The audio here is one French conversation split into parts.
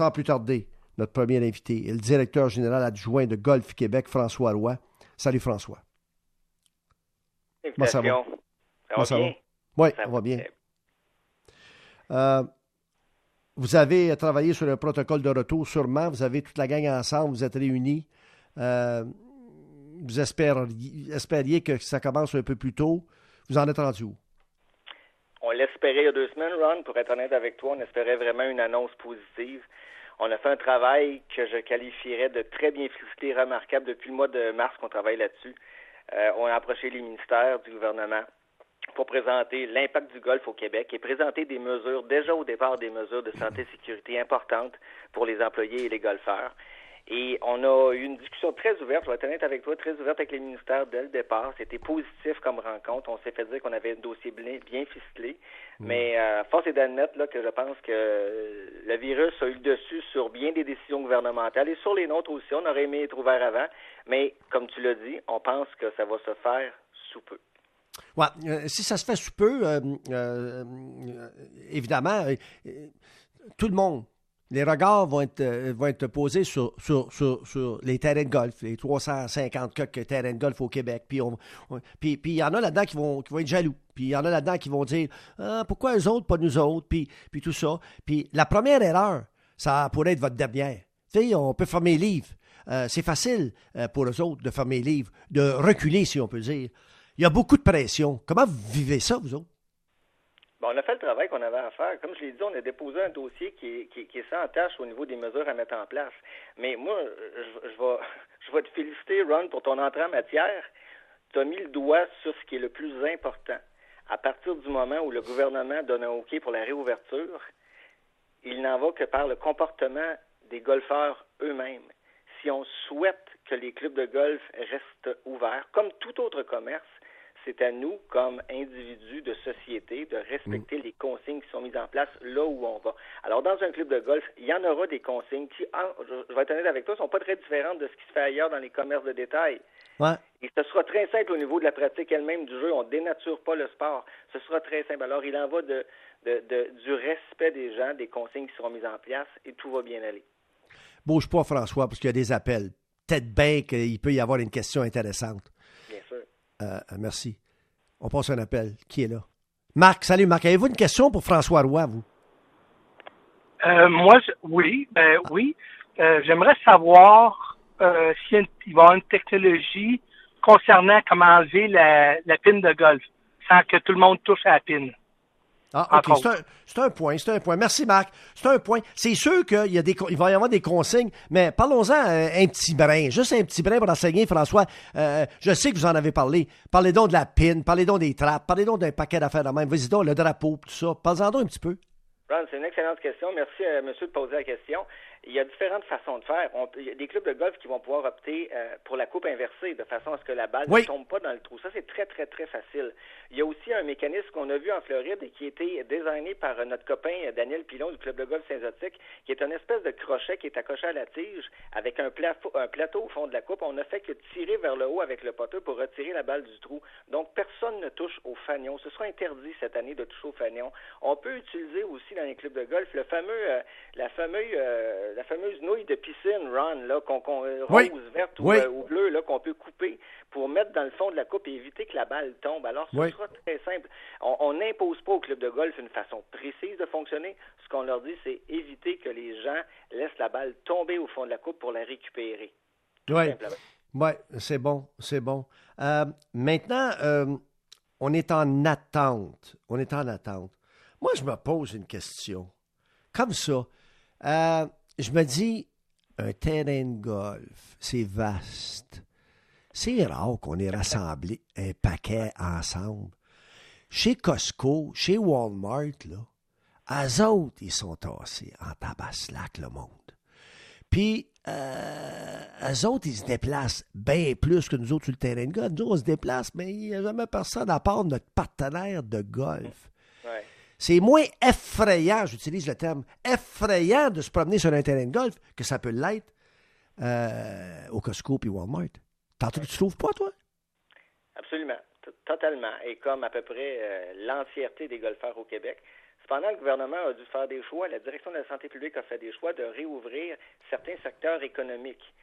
sans plus tarder, notre premier invité est le directeur général adjoint de Golf Québec, François Roy. Salut François. Comment ça va? Ça va? Oui, ça va bien. Euh, vous avez travaillé sur le protocole de retour, sûrement. Vous avez toute la gang ensemble, vous êtes réunis. Euh, vous espériez, espériez, que ça commence un peu plus tôt. Vous en êtes rendu où? On l'espérait il y a deux semaines, Ron, pour être honnête avec toi. On espérait vraiment une annonce positive. On a fait un travail que je qualifierais de très bien ficelé, remarquable depuis le mois de mars qu'on travaille là-dessus. Euh, on a approché les ministères du gouvernement pour présenter l'impact du golf au Québec et présenter des mesures, déjà au départ des mesures de santé et sécurité importantes pour les employés et les golfeurs. Et on a eu une discussion très ouverte, je vais être honnête avec toi, très ouverte avec les ministères dès le départ. C'était positif comme rencontre. On s'est fait dire qu'on avait un dossier bien, ficelé. Mm. Mais euh, force est d'admettre là, que je pense que le virus a eu le dessus sur bien des décisions gouvernementales et sur les nôtres aussi. On aurait aimé être ouvert avant. Mais comme tu l'as dit, on pense que ça va se faire sous peu. Ouais, euh, si ça se fait sous peu, euh, évidemment, tout le monde les regards vont être, euh, vont être posés sur, sur, sur, les terrains de golf, les 350 coques terrains de golf au Québec. Puis il puis, puis y en a là-dedans qui vont, qui vont être jaloux. Puis il y en a là-dedans qui vont dire ah, pourquoi eux autres, pas nous autres, puis, puis tout ça. Puis la première erreur, ça pourrait être votre dernière. Tu sais, on peut fermer les livres. Euh, c'est facile euh, pour eux autres de fermer les livres, de reculer, si on peut dire. Il y a beaucoup de pression. Comment vous vivez ça, vous autres? On a fait le travail qu'on avait à faire. Comme je l'ai dit, on a déposé un dossier qui est, qui est sans tâche au niveau des mesures à mettre en place. Mais moi, je, je, vais, je vais te féliciter, Ron, pour ton entrée en matière. Tu as mis le doigt sur ce qui est le plus important. À partir du moment où le gouvernement donne un OK pour la réouverture, il n'en va que par le comportement des golfeurs eux-mêmes. Si on souhaite que les clubs de golf restent ouverts, comme tout autre commerce, c'est à nous, comme individus de société, de respecter mm. les consignes qui sont mises en place là où on va. Alors, dans un club de golf, il y en aura des consignes qui, je vais être honnête avec toi, ne sont pas très différentes de ce qui se fait ailleurs dans les commerces de détail. Ouais. Et ce sera très simple au niveau de la pratique elle-même du jeu. On ne dénature pas le sport. Ce sera très simple. Alors, il en va de, de, du respect des gens, des consignes qui seront mises en place et tout va bien aller. Bouge pas, François, parce qu'il y a des appels. Peut-être bien qu'il peut y avoir une question intéressante. Euh, merci. On passe un appel. Qui est là? Marc, salut Marc. Avez-vous une question pour François Roy, vous? Euh, moi, oui, ben oui. Euh, j'aimerais savoir s'il va y avoir une technologie concernant comment enlever la, la pine de golf sans que tout le monde touche à la pine. Ah, OK. C'est un, point, c'est un point. Merci, Marc. C'est un point. C'est sûr qu'il y a des, il va y avoir des consignes, mais parlons-en euh, un, petit brin. Juste un petit brin pour enseigner, François. Euh, je sais que vous en avez parlé. Parlez donc de la pin, parlez donc des trappes, parlez donc d'un paquet d'affaires de même. Vas-y donc, le drapeau, tout ça. Parlez-en donc un petit peu. Ron, c'est une excellente question. Merci, euh, monsieur, de poser la question il y a différentes façons de faire. il y a des clubs de golf qui vont pouvoir opter euh, pour la coupe inversée, de façon à ce que la balle ne tombe pas dans le trou. Ça, c'est très, très, très facile. Il y a aussi un mécanisme qu'on a vu en Floride et qui a été designé par notre copain Daniel Pilon du club de golf Saint-Zotique, qui est une espèce de crochet qui est accroché à la tige avec un, un plateau au fond de la coupe. On n'a fait que tirer vers le haut avec le poteau pour retirer la balle du trou. Donc, personne ne touche au fanion. Ce sera interdit cette année de toucher au fanion. On peut utiliser aussi dans les clubs de golf le fameux, euh, la fameuse euh, la fameuse nouille de piscine, Ron, là, qu'on, euh, rose, verte euh, ou, bleue, là, qu'on peut couper pour mettre dans le fond de la coupe et éviter que la balle tombe. Alors, ce sera très simple. On n'impose pas au club de golf une façon précise de fonctionner. Ce qu'on leur dit, c'est éviter que les gens laissent la balle tomber au fond de la coupe pour la récupérer. Oui. Ouais, c'est bon, c'est bon. Euh, maintenant, on est en attente. On est en attente. Moi, je me pose une question. Comme ça je me dis, un terrain de golf, c'est vaste. C'est rare qu'on ait rassemblé un paquet ensemble. Chez Costco, chez Walmart, là, eux autres, ils sont tassés en tabaslac, le monde. Puis, euh, eux autres, ils se déplacent bien plus que nous autres sur le terrain de golf. Nous, on se déplace, mais il n'y a jamais personne à part notre partenaire de golf. C'est moins effrayant, j'utilise le terme, effrayant de se promener sur un terrain de golf que ça peut l'être euh, au Costco et Walmart. Tantôt, tu trouves pas, toi? Absolument. Totalement. Et comme à peu près euh, l'entièreté des golfeurs au Québec. Cependant, le gouvernement a dû faire des choix. La direction de la santé publique a fait des choix de réouvrir certains secteurs économiques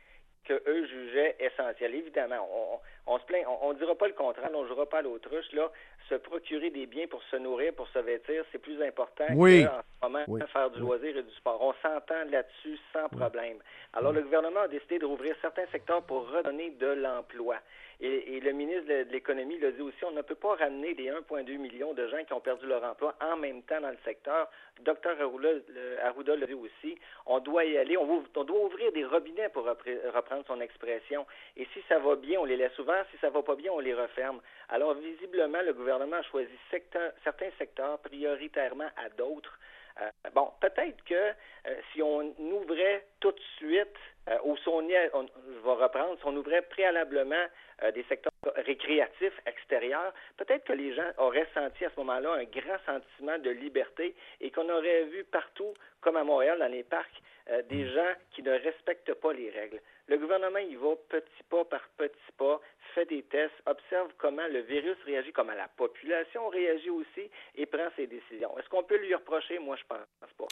que eux jugeaient essentiels. Évidemment, on, on se plaint, on, ne dira pas le contraire, on ne jouera pas l'autruche. Là, se procurer des biens pour se nourrir, pour se vêtir, c'est plus important oui. qu'en ce moment faire du loisir et du sport. On s'entend là-dessus sans problème. Alors, le gouvernement a décidé de rouvrir certains secteurs pour redonner de l'emploi. Et, le ministre de l'Économie l'a dit aussi, on ne peut pas ramener les 1,2 millions de gens qui ont perdu leur emploi en même temps dans le secteur. Docteur Arruda l'a dit aussi, on doit y aller, on, doit ouvrir des robinets pour reprendre son expression. Et si ça va bien, on les laisse ouverts, si ça va pas bien, on les referme. Alors, visiblement, le gouvernement a choisi certains secteurs prioritairement à d'autres. Euh, bon, peut-être que euh, si on ouvrait tout de suite, euh, ou si on, je vais reprendre, si on ouvrait préalablement des secteurs récréatifs extérieurs, peut-être que les gens auraient senti à ce moment-là un grand sentiment de liberté et qu'on aurait vu partout, comme à Montréal, dans les parcs, des mm. gens qui ne respectent pas les règles. Le gouvernement y va petit pas par petit pas, fait des tests, observe comment le virus réagit, comment la population réagit aussi et prend ses décisions. Est-ce qu'on peut lui reprocher? Moi, je pense pas.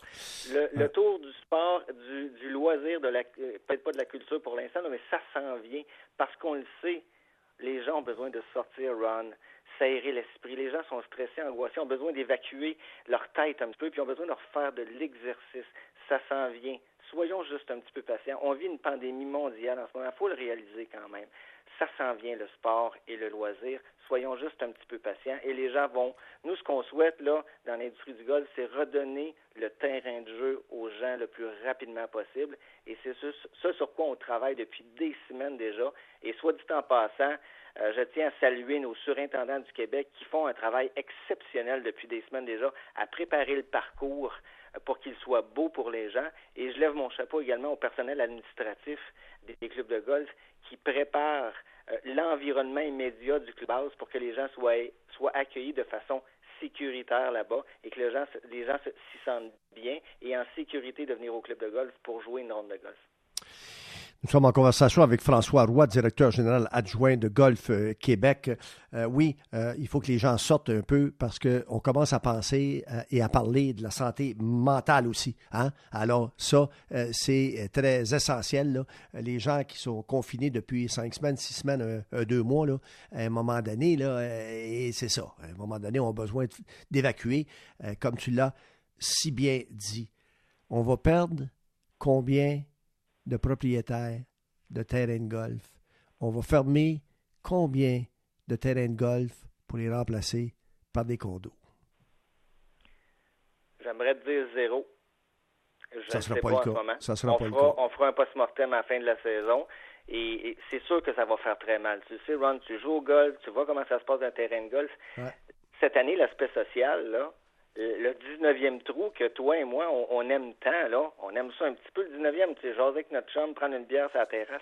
Le, tour du sport, du, loisir, de la euh, peut-être pas de la culture pour l'instant, mais ça s'en vient parce qu'on le sait. Les gens ont besoin de sortir, Ron, s'aérer l'esprit. Les gens sont stressés, angoissés, ont besoin d'évacuer leur tête un petit peu, puis ont besoin de refaire de l'exercice. Ça s'en vient soyons juste un petit peu patients. On vit une pandémie mondiale en ce moment. Il faut le réaliser quand même. Ça s'en vient, le sport et le loisir. Soyons juste un petit peu patients. Et les gens vont. Nous, ce qu'on souhaite, là, dans l'industrie du golf, c'est redonner le terrain de jeu aux gens le plus rapidement possible. Et c'est ce, sur quoi on travaille depuis des semaines déjà. Et soit dit en passant, euh, je tiens à saluer nos surintendants du Québec qui font un travail exceptionnel depuis des semaines déjà à préparer le parcours pour qu'il soit beau pour les gens. Et je lève mon chapeau également au personnel administratif des clubs de golf qui prépare euh, l'environnement immédiat du clubhouse pour que les gens soient, soient accueillis de façon sécuritaire là-bas et que les gens, les gens s'y sentent bien et en sécurité de venir au club de golf pour jouer une ronde de golf. Nous sommes en conversation avec François Roy, directeur général adjoint de Golf euh, Québec. Euh, oui, euh, il faut que les gens sortent un peu parce qu'on commence à penser et à parler de la santé mentale aussi. Hein? Alors ça, c'est très essentiel. Les gens qui sont confinés depuis cinq semaines, six semaines, deux mois, à un moment donné, c'est ça. À un moment donné, on a besoin d'évacuer, comme tu l'as si bien dit. On va perdre combien de propriétaires de terrains de golf. On va fermer combien de terrains de golf pour les remplacer par des condos? J'aimerais dire zéro. Je ça ne sera pas, le cas. Ça sera on, pas fera, le cas. on fera un post-mortem à la fin de la saison. Et, c'est sûr que ça va faire très mal. Tu sais, Ron, tu joues au golf, tu vois comment ça se passe dans un terrain de golf. Cette année, l'aspect social, là, le 19e trou que toi et moi, on, aime tant, là. On aime ça un petit peu, le 19e, tu sais, jaser avec notre chambre, prendre une bière sur la terrasse.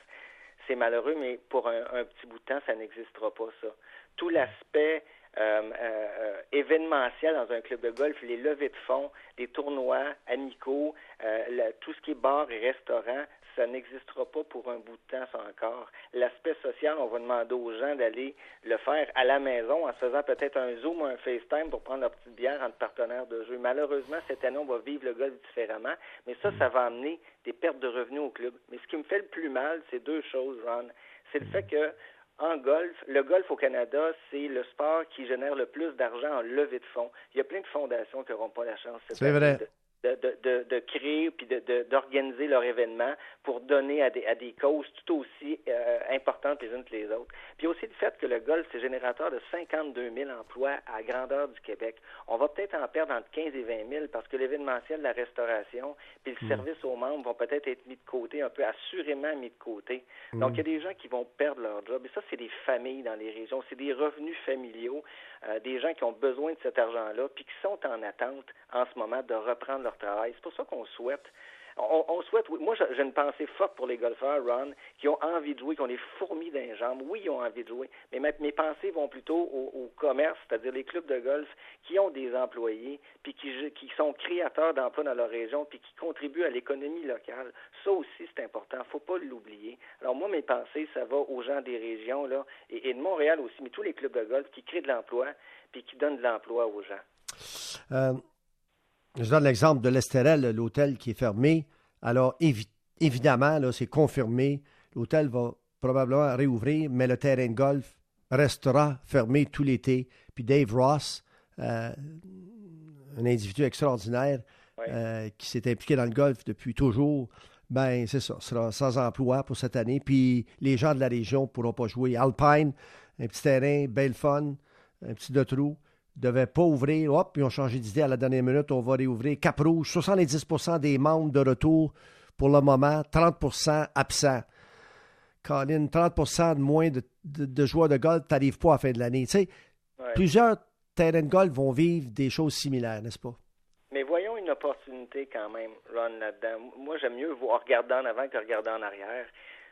C'est malheureux, mais pour un, petit bout de temps, ça n'existera pas, ça. Tout l'aspect euh, euh, événementiel dans un club de golf, les levées de fonds, les tournois amicaux, euh, tout ce qui est bar et restaurant, ça n'existera pas pour un bout de temps, ça encore. L'aspect social, on va demander aux gens d'aller le faire à la maison en se faisant peut-être un Zoom ou un FaceTime pour prendre leur petite bière entre partenaires de jeu. Malheureusement, cette année, on va vivre le golf différemment, mais ça, ça va amener des pertes de revenus au club. Mais ce qui me fait le plus mal, c'est deux choses, Ron. C'est le fait que en golf, le golf au Canada, c'est le sport qui génère le plus d'argent en levée de fonds. Il y a plein de fondations qui n'auront pas la chance c'est vrai de, de, de, créer puis d'organiser leur événement pour donner à des, à des causes tout aussi euh, importantes les unes que les autres. Puis aussi le fait que le golf, c'est générateur de 52 000 emplois à grandeur du Québec. On va peut-être en perdre entre 15 et 20 000 parce que l'événementiel, la restauration, puis le hmm. service aux membres vont peut-être être mis de côté, un peu assurément mis de côté. Hmm. Donc, il y a des gens qui vont perdre leur job. Et ça, c'est des familles dans les régions. C'est des revenus familiaux, euh, des gens qui ont besoin de cet argent-là, puis qui sont en attente en ce moment de reprendre leur C'est pour ça qu'on souhaite on, souhaite, moi j'ai une pensée forte pour les golfeurs, Ron, qui ont envie de jouer, qui ont des fourmis dans les jambes. Oui, ils ont envie de jouer, mais mes, pensées vont plutôt au, commerce, c'est-à-dire les clubs de golf qui ont des employés, puis qui, qui sont créateurs d'emplois dans leur région, puis qui contribuent à l'économie locale. Ça aussi, c'est important. faut pas l'oublier. Alors moi, mes pensées, ça va aux gens des régions, là, et, de Montréal aussi, mais tous les clubs de golf qui créent de l'emploi, puis qui donnent de l'emploi aux gens. Euh, Je donne l'exemple de l'Estérel, l'hôtel qui est fermé. Alors, évidemment, là, c'est confirmé. L'hôtel va probablement réouvrir, mais le terrain de golf restera fermé tout l'été. Puis Dave Ross, euh, un individu extraordinaire euh, qui s'est impliqué dans le golf depuis toujours, ben c'est ça, sera sans emploi pour cette année. Puis les gens de la région ne pourront pas jouer. Alpine, un petit terrain, belle fun, un petit deux trous, devait pas ouvrir. Hop, ils ont changé d'idée à la dernière minute, on va réouvrir. Cap Rouge, 70 des membres de retour pour le moment, 30 absents. Colin, 30 de moins de, joueurs de golf, tu n'arrives pas à la fin de l'année. Tu sais, plusieurs terrains de golf vont vivre des choses similaires, n'est-ce pas? Mais voyons une opportunité quand même, Ron, là-dedans. Moi, j'aime mieux voir regarder en avant que regarder en arrière.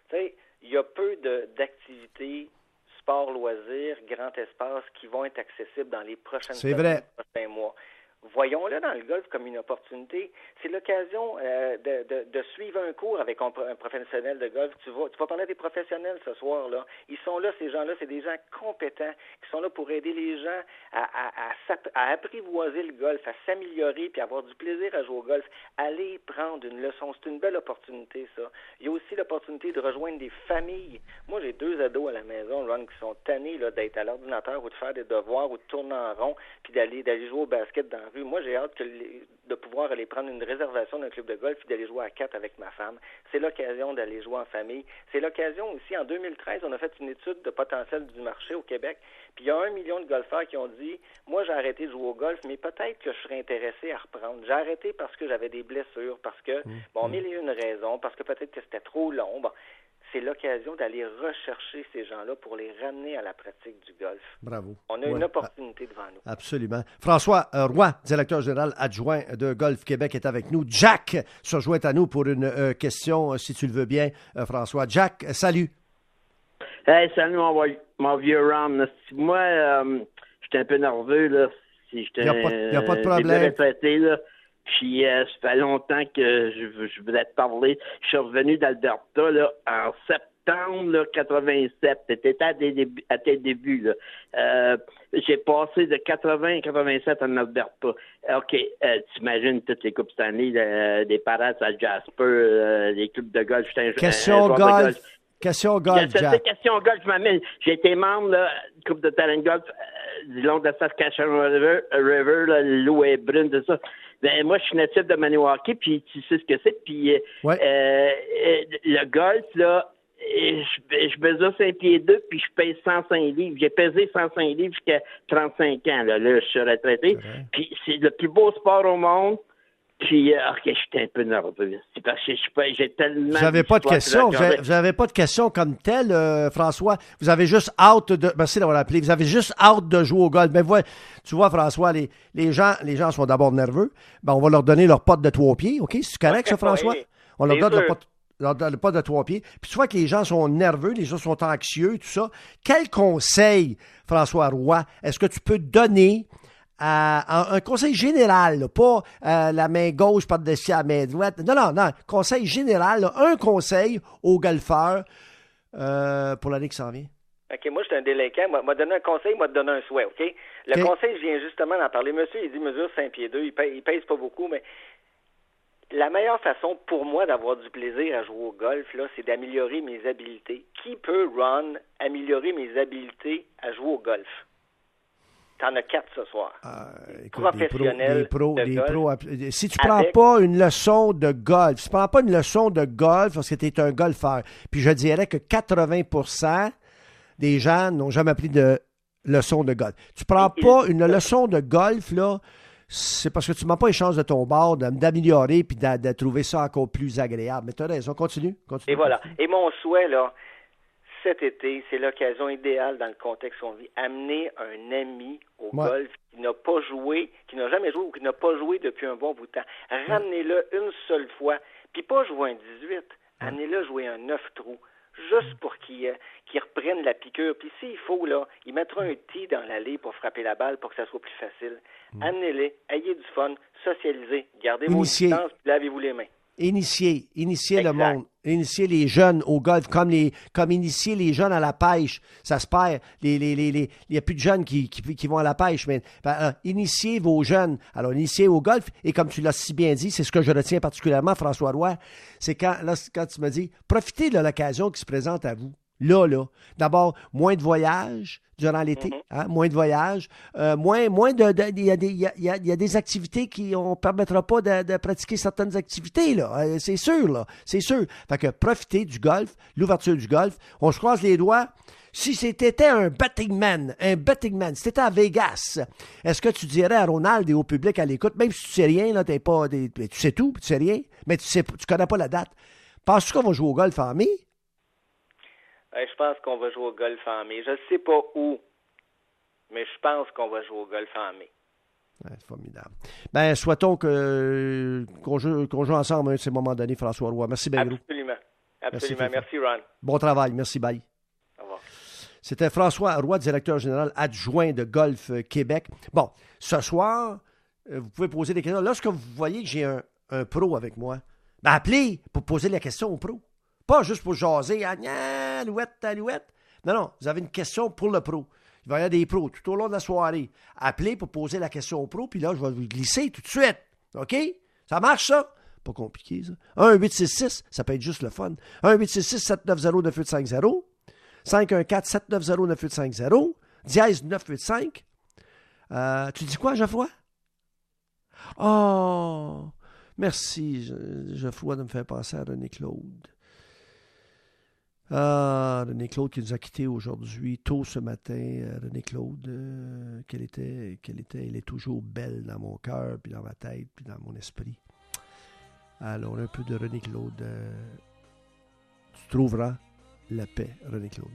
Tu sais, il y a peu d'activités sport, loisirs, grand espace qui vont être accessibles dans les prochaines semaines, prochains mois voyons-le dans le golf comme une opportunité. C'est l'occasion euh, de, de, de, suivre un cours avec un, professionnel de golf. Tu vas, tu vas parler des professionnels ce soir-là. Ils sont là, ces gens-là, c'est des gens compétents qui sont là pour aider les gens à, à, à, à apprivoiser le golf, à s'améliorer puis avoir du plaisir à jouer au golf. Aller prendre une leçon, c'est une belle opportunité, ça. Il y a aussi l'opportunité de rejoindre des familles. Moi, j'ai deux ados à la maison, Ron, qui sont tannés d'être à l'ordinateur ou de faire des devoirs ou de tourner en rond puis d'aller jouer au basket dans moi, j'ai hâte de pouvoir aller prendre une réservation d'un club de golf et d'aller jouer à quatre avec ma femme. C'est l'occasion d'aller jouer en famille. C'est l'occasion aussi, en 2013, on a fait une étude de potentiel du marché au Québec. Puis il y a un million de golfeurs qui ont dit Moi, j'ai arrêté de jouer au golf, mais peut-être que je serais intéressé à reprendre. J'ai arrêté parce que j'avais des blessures, parce que, mmh, bon, mmh. mille et une raisons, parce que peut-être que c'était trop long c'est l'occasion d'aller rechercher ces gens-là pour les ramener à la pratique du golf. Bravo. On a une opportunité devant nous. Absolument. François euh, Roy, directeur général adjoint de Golf Québec, est avec nous. Jack se joint à nous pour une euh, question, euh, si tu le veux bien, François. Jack, salut. Hey, salut, mon, vieux Ron. Moi, j'étais un peu nerveux, là. Il n'y a, pas de problème. Puis euh, ça fait longtemps que je, je voulais te parler. Je suis revenu d'Alberta là, en septembre là, 87. C'était à, à, tes débuts. Là. Euh, j'ai passé de 80 à 87 en Alberta. OK, euh, t'imagines toutes les coupes Stanley, euh, des parades à Jasper, les clubs de golf. Question golf. golf. Question golf, Jack. Question golf, je m'amène. J'ai été membre là, du groupe de talent golf du long de la Saskatchewan River, River là, l'eau est brune, tout ça. Ben, moi, je suis natif de Maniwaki, puis tu sais ce que c'est. Puis euh, euh, le golf, là, je, je mesure 5 pieds 2, puis je pèse 105 livres. J'ai pesé 105 livres jusqu'à 35 ans. Là, là je suis retraité. Puis c'est le plus beau sport au monde. Puis, euh, ok, j'étais un peu nerveux. C'est parce que j'ai tellement. Vous n'avez pas de questions. Vous n'avez pas de questions comme telle, euh, François. Vous avez juste hâte de. Merci d'avoir appelé. Vous avez juste hâte de jouer au golf. Mais voilà, tu vois, François, les, les, gens, les gens sont d'abord nerveux. Ben, on va leur donner leur pote de trois pieds. OK? C'est correct, ça, François? On leur donne leur pote leur pote de trois pieds. Puis tu vois que les gens sont nerveux, les gens sont anxieux, tout ça. Quel conseil, François Roy, est-ce que tu peux donner un conseil général, pas euh, la main gauche par-dessus la main droite. Non, non, non. Conseil général, un conseil aux golfeurs euh, pour l'année qui s'en vient. OK, moi, je suis un délinquant. Moi, m'a donné un conseil, moi, te donné un souhait, OK? Le conseil, je viens justement d'en parler. Monsieur, il dit mesure 5 pieds 2, il pèse, pèse pas beaucoup, mais la meilleure façon pour moi d'avoir du plaisir à jouer au golf, là, c'est d'améliorer mes habiletés. Qui peut, Ron, améliorer mes habiletés à jouer au golf? T'en as quatre ce soir. Euh, Professionnels. si tu prends pas une leçon de golf, si tu prends pas une leçon de golf parce que tu es un golfeur, puis je dirais que 80% des gens n'ont jamais pris de leçon de golf. Tu prends pas une leçon de golf, là, c'est parce que tu m'as pas les chances de ton bord d'améliorer puis de, trouver ça encore plus agréable. Mais tu as raison, continue, continue. Et voilà. Et mon souhait, là, cet été, c'est l'occasion idéale dans le contexte où on vit. Amener un ami au golf qui n'a pas joué, qui n'a jamais joué ou qui n'a pas joué depuis un bon bout de temps. Ramenez-le une seule fois, puis pas jouer un 18. Amenez-le jouer un 9 trous, juste pour qu'il euh, reprenne la piqûre. Puis s'il faut, là, il mettra un tee dans l'allée pour frapper la balle pour que ça soit plus facile. Amenez-les, ayez du fun, socialisez, gardez vos distances, lavez-vous les mains. Initiez, initiez le monde initier les jeunes au golf, comme, les, comme initier les jeunes à la pêche. Ça se perd. Il les, les, n'y a plus de jeunes qui, qui, vont à la pêche. Mais ben, euh, initiez vos jeunes. Alors, initier au golf. Et comme tu l'as si bien dit, c'est ce que je retiens particulièrement, François Roy, c'est quand, là, quand tu me dis, profitez de l'occasion qui se présente à vous. Là, là. D'abord, moins de voyages durant l'été, mhm. hein, moins de voyages, euh, moins, moins de. Il y, a des, y, a, y a des activités qui ne permettra pas de, pratiquer certaines activités, là. Euh, c'est sûr, là. C'est sûr. Fait que profitez du golf, l'ouverture du golf. On se croise les doigts. Si c'était un betting man, un betting man, si c'était à Vegas, est-ce que tu dirais à Ronald et au public à l'écoute, même si tu sais rien, là, t'es pas des, tu sais tout, tu sais rien, mais tu sais, tu connais pas la date. Penses-tu qu'on va jouer au golf en mai? Je pense qu'on va jouer au golf en mai. Je ne sais pas où, mais je pense qu'on va jouer au golf en mai. c'est formidable. Ben, souhaitons que, qu'on, joue, ensemble à ces moments donné, François Roy. Merci, bien. Absolument. Absolument. Merci, Ron. Bon travail. Merci, bye. Au revoir. C'était François Roy, directeur général adjoint de Golf Québec. Bon, ce soir, euh, vous pouvez poser des questions. Lorsque vous voyez que j'ai un, un pro avec moi, ben appelez pour poser la question au pro. Pas juste pour jaser, alouette, alouette. Non, non, vous avez une question pour le pro. Il va y avoir des pros tout au long de la soirée. Appelez pour poser la question au pro, puis là, je vais vous glisser tout de suite. OK? Ça marche, ça? Pas compliqué, ça. 1-866, ça peut être juste le fun. 1-866-790-9850. 514-790-9850. Dièse 985. Euh, tu dis quoi, Geoffroy? Oh, merci, Geoffroy, de me faire penser à René Claude. Ah, René Claude qui nous a quittés aujourd'hui, tôt ce matin. Euh, René Claude, euh, qu'elle était, qu'elle était, elle est toujours belle dans mon cœur, puis dans ma tête, puis dans mon esprit. Alors, un peu de René Claude. Euh, tu trouveras la paix, René Claude.